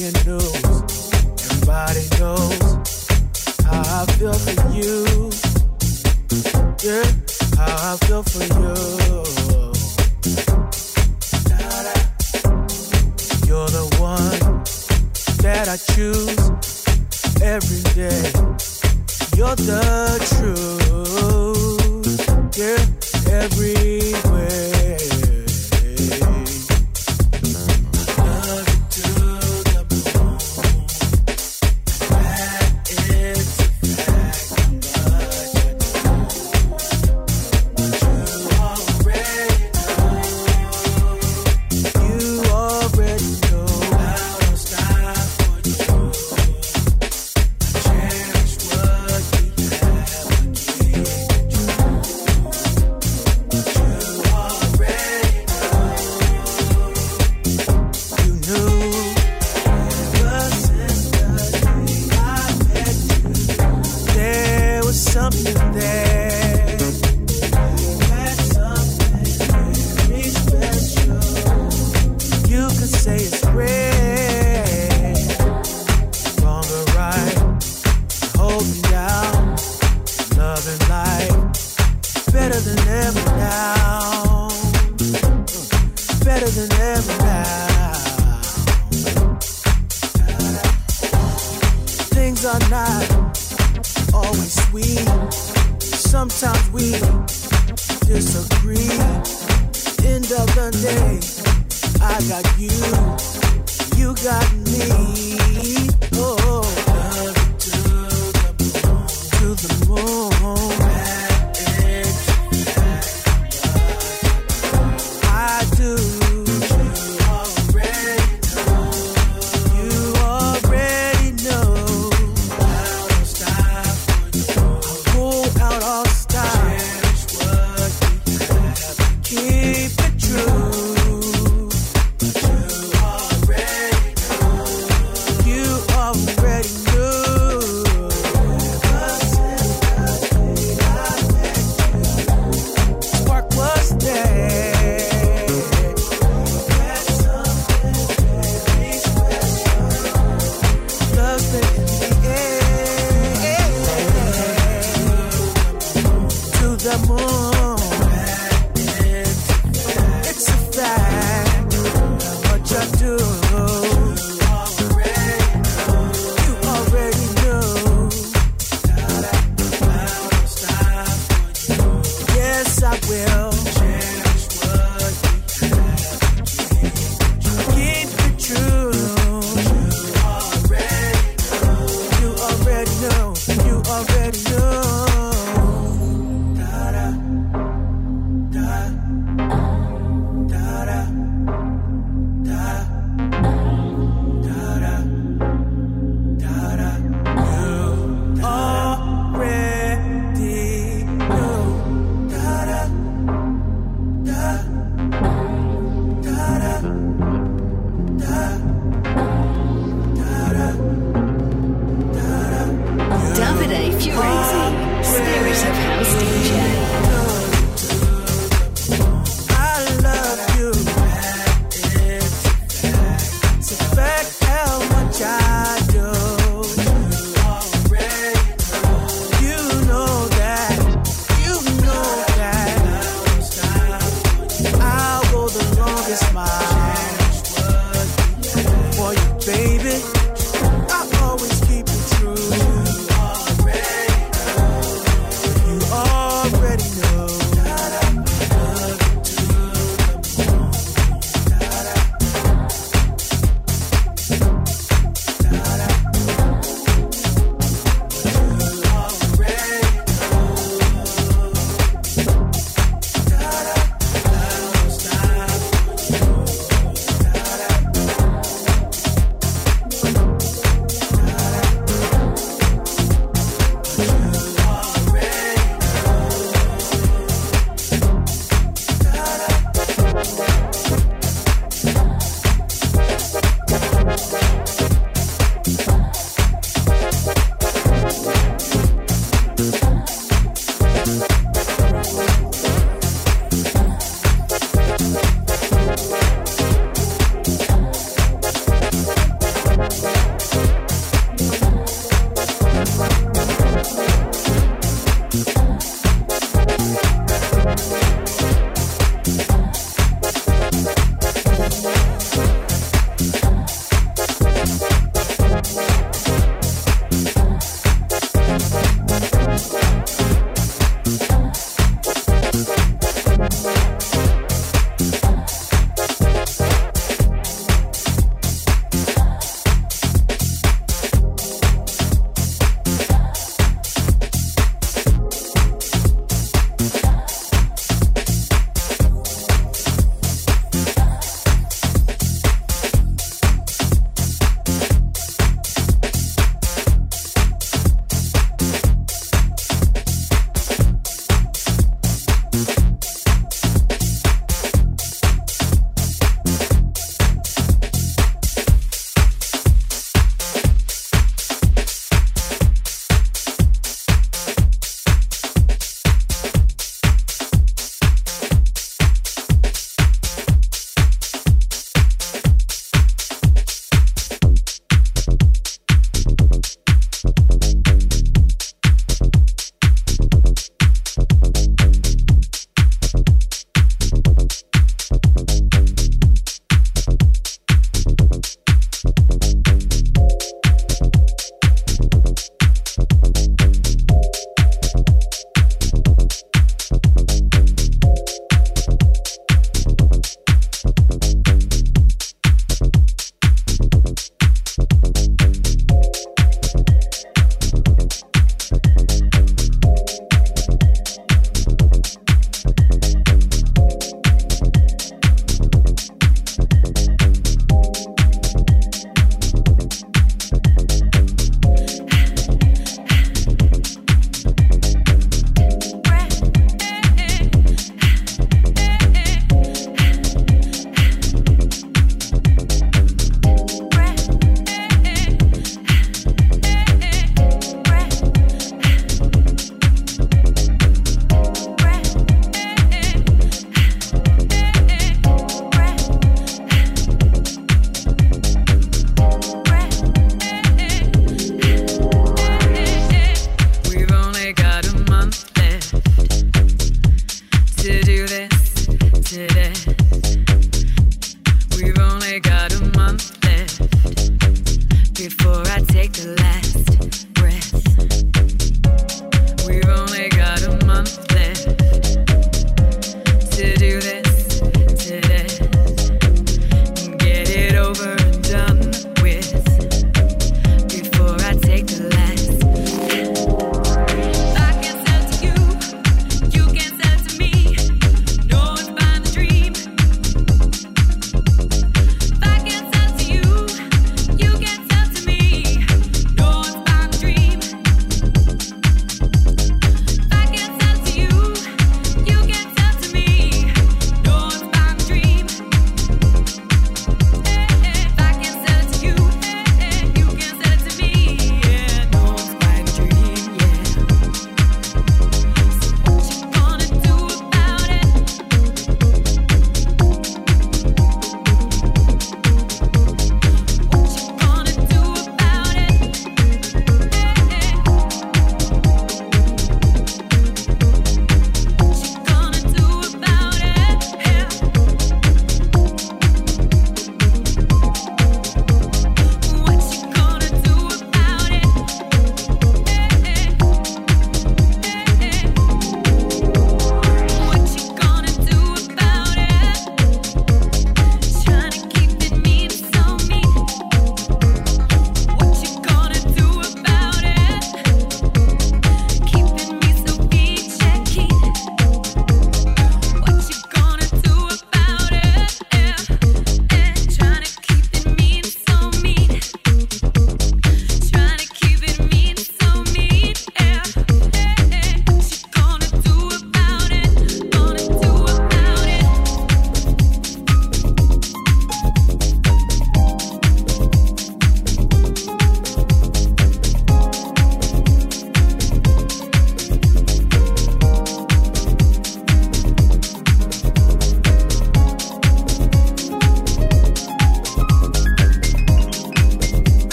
making news. Everybody knows how I feel for you. Yeah, how I feel for you. You're the one that I choose every day. You're the truth, yeah, everywhere. Got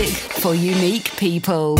for unique people.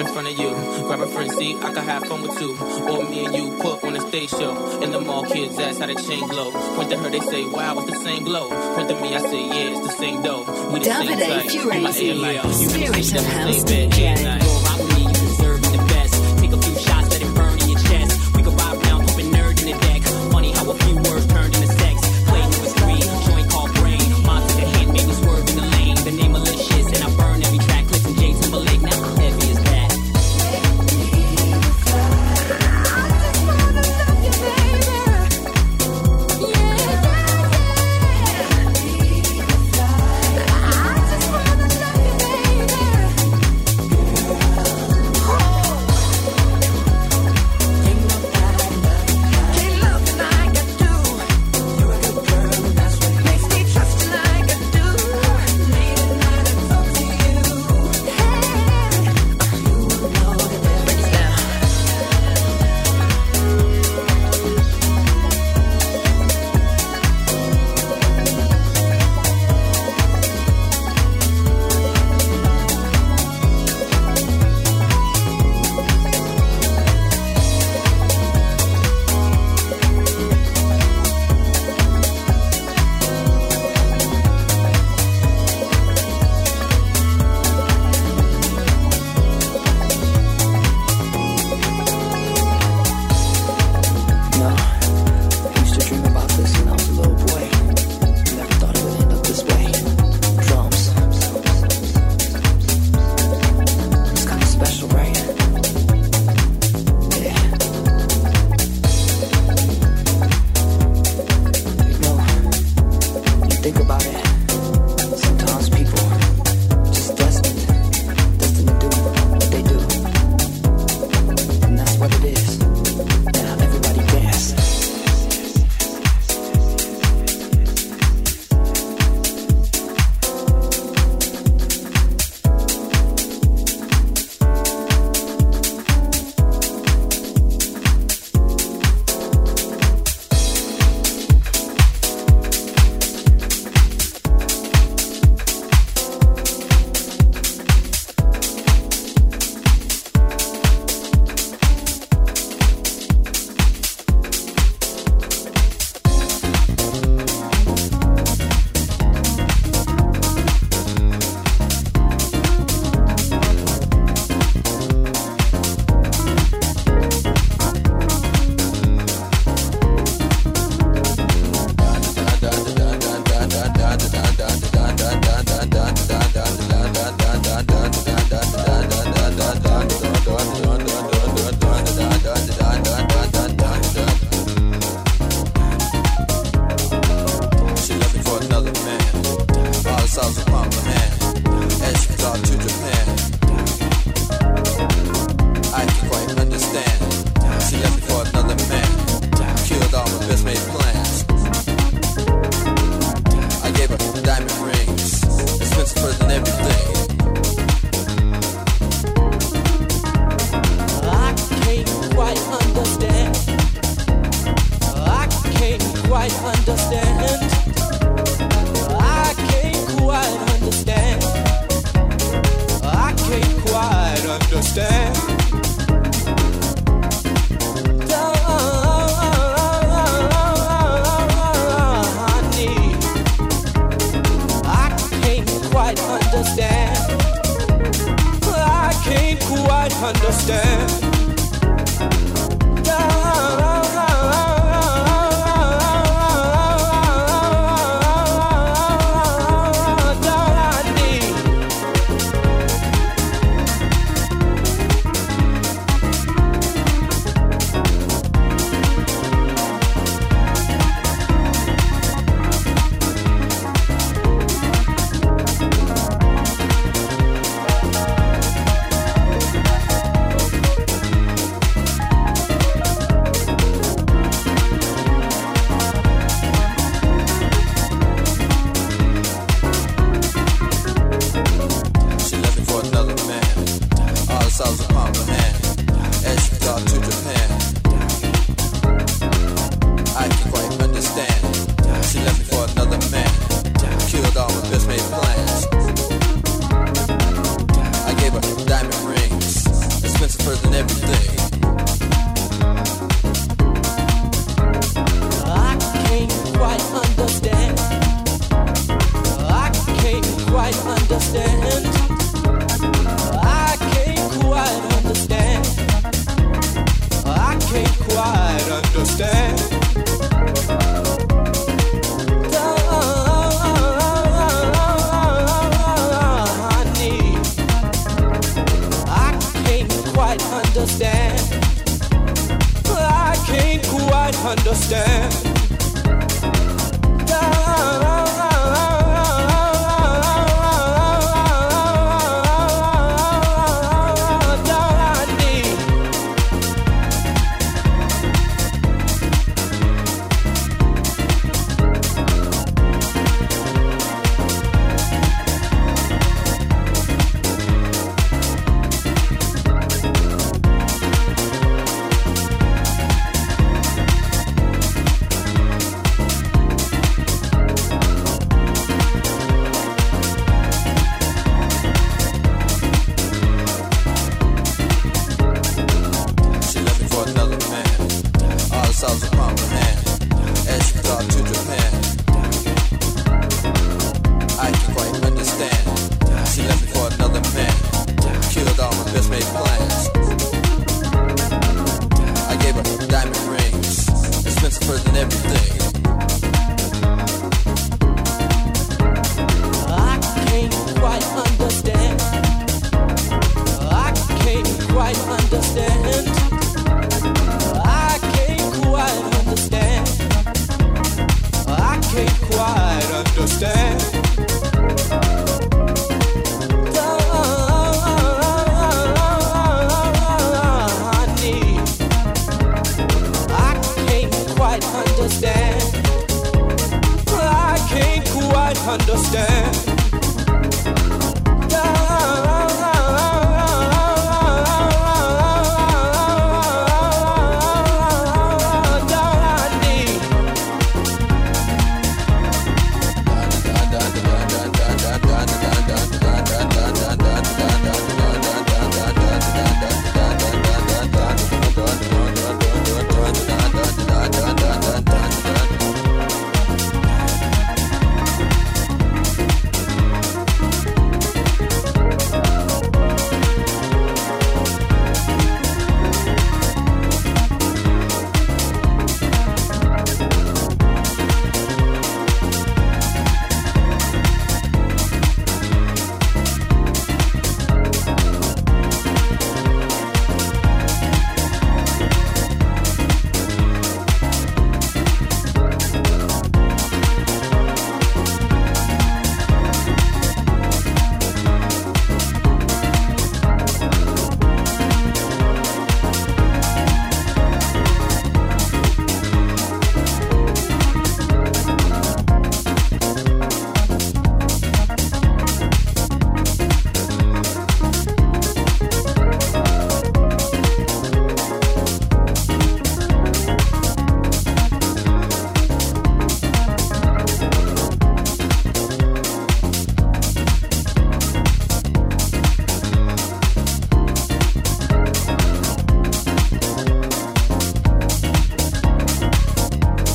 In front of you. Grab a friend, see, I can have fun with two. Or me and you, put on a stage show. In the mall, kids ask how the chain glow. Point to her, they say, wow, it's the same glow. Point to me, I say, yeah, it's the same dough. We the Davide same type. Davide Fiorenzi, spiritual house DJ. quite understand. I can't quite understand. Understand. understand.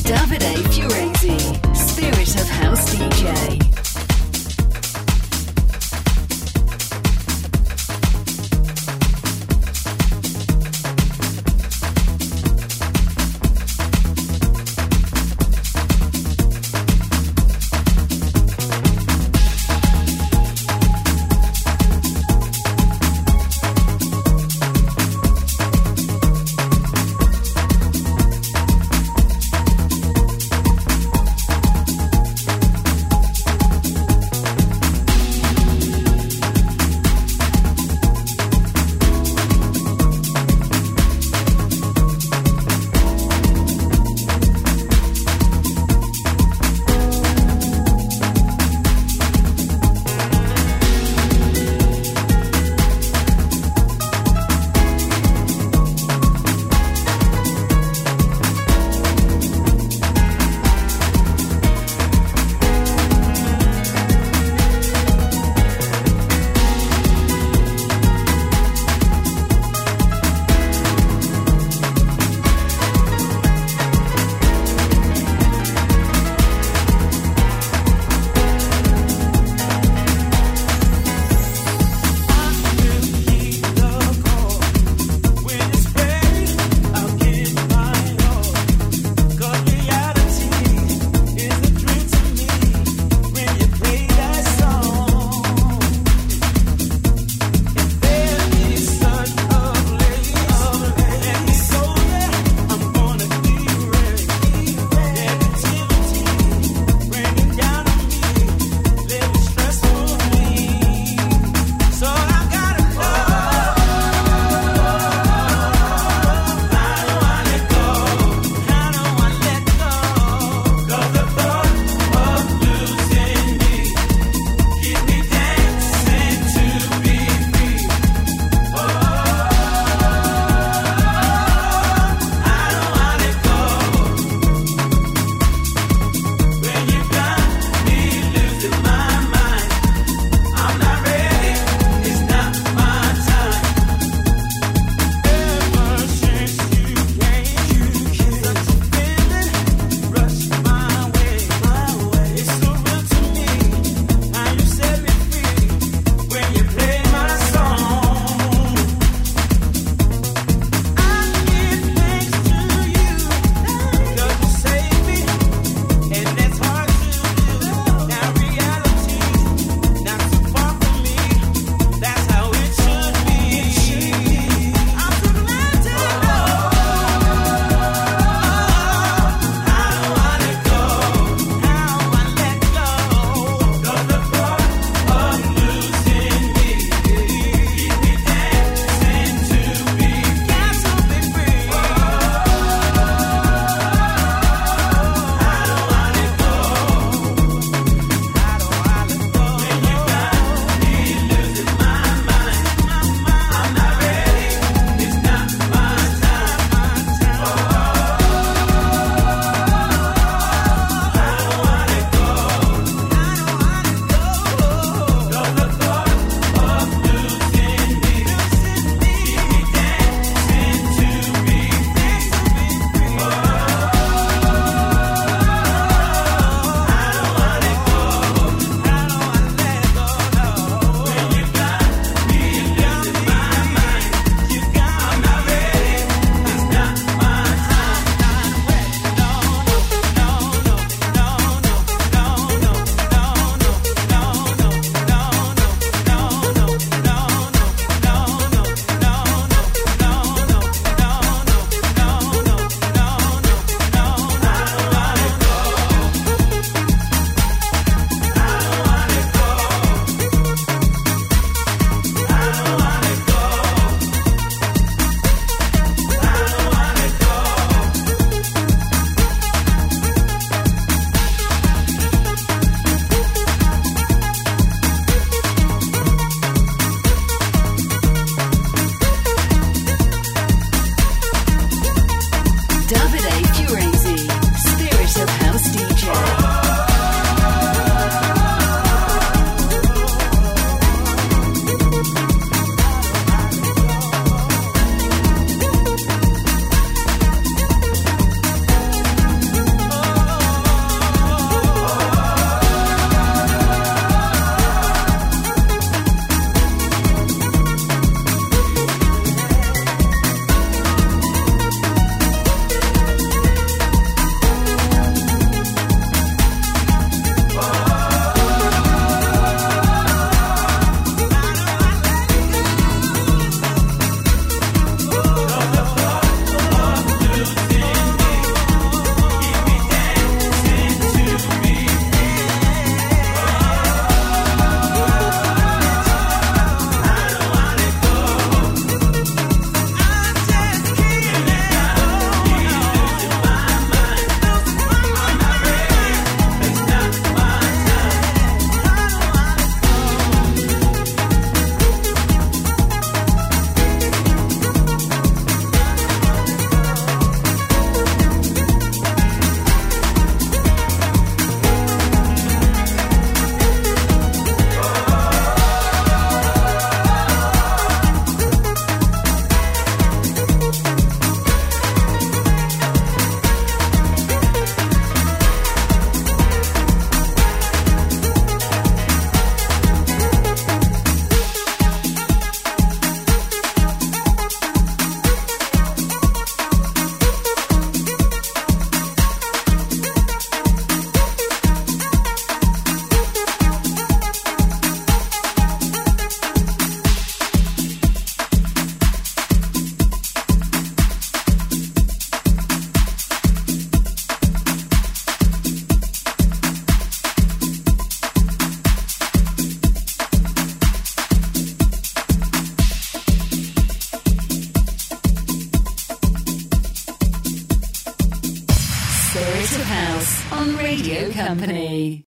Davide Furezi, Spirit of House DJ.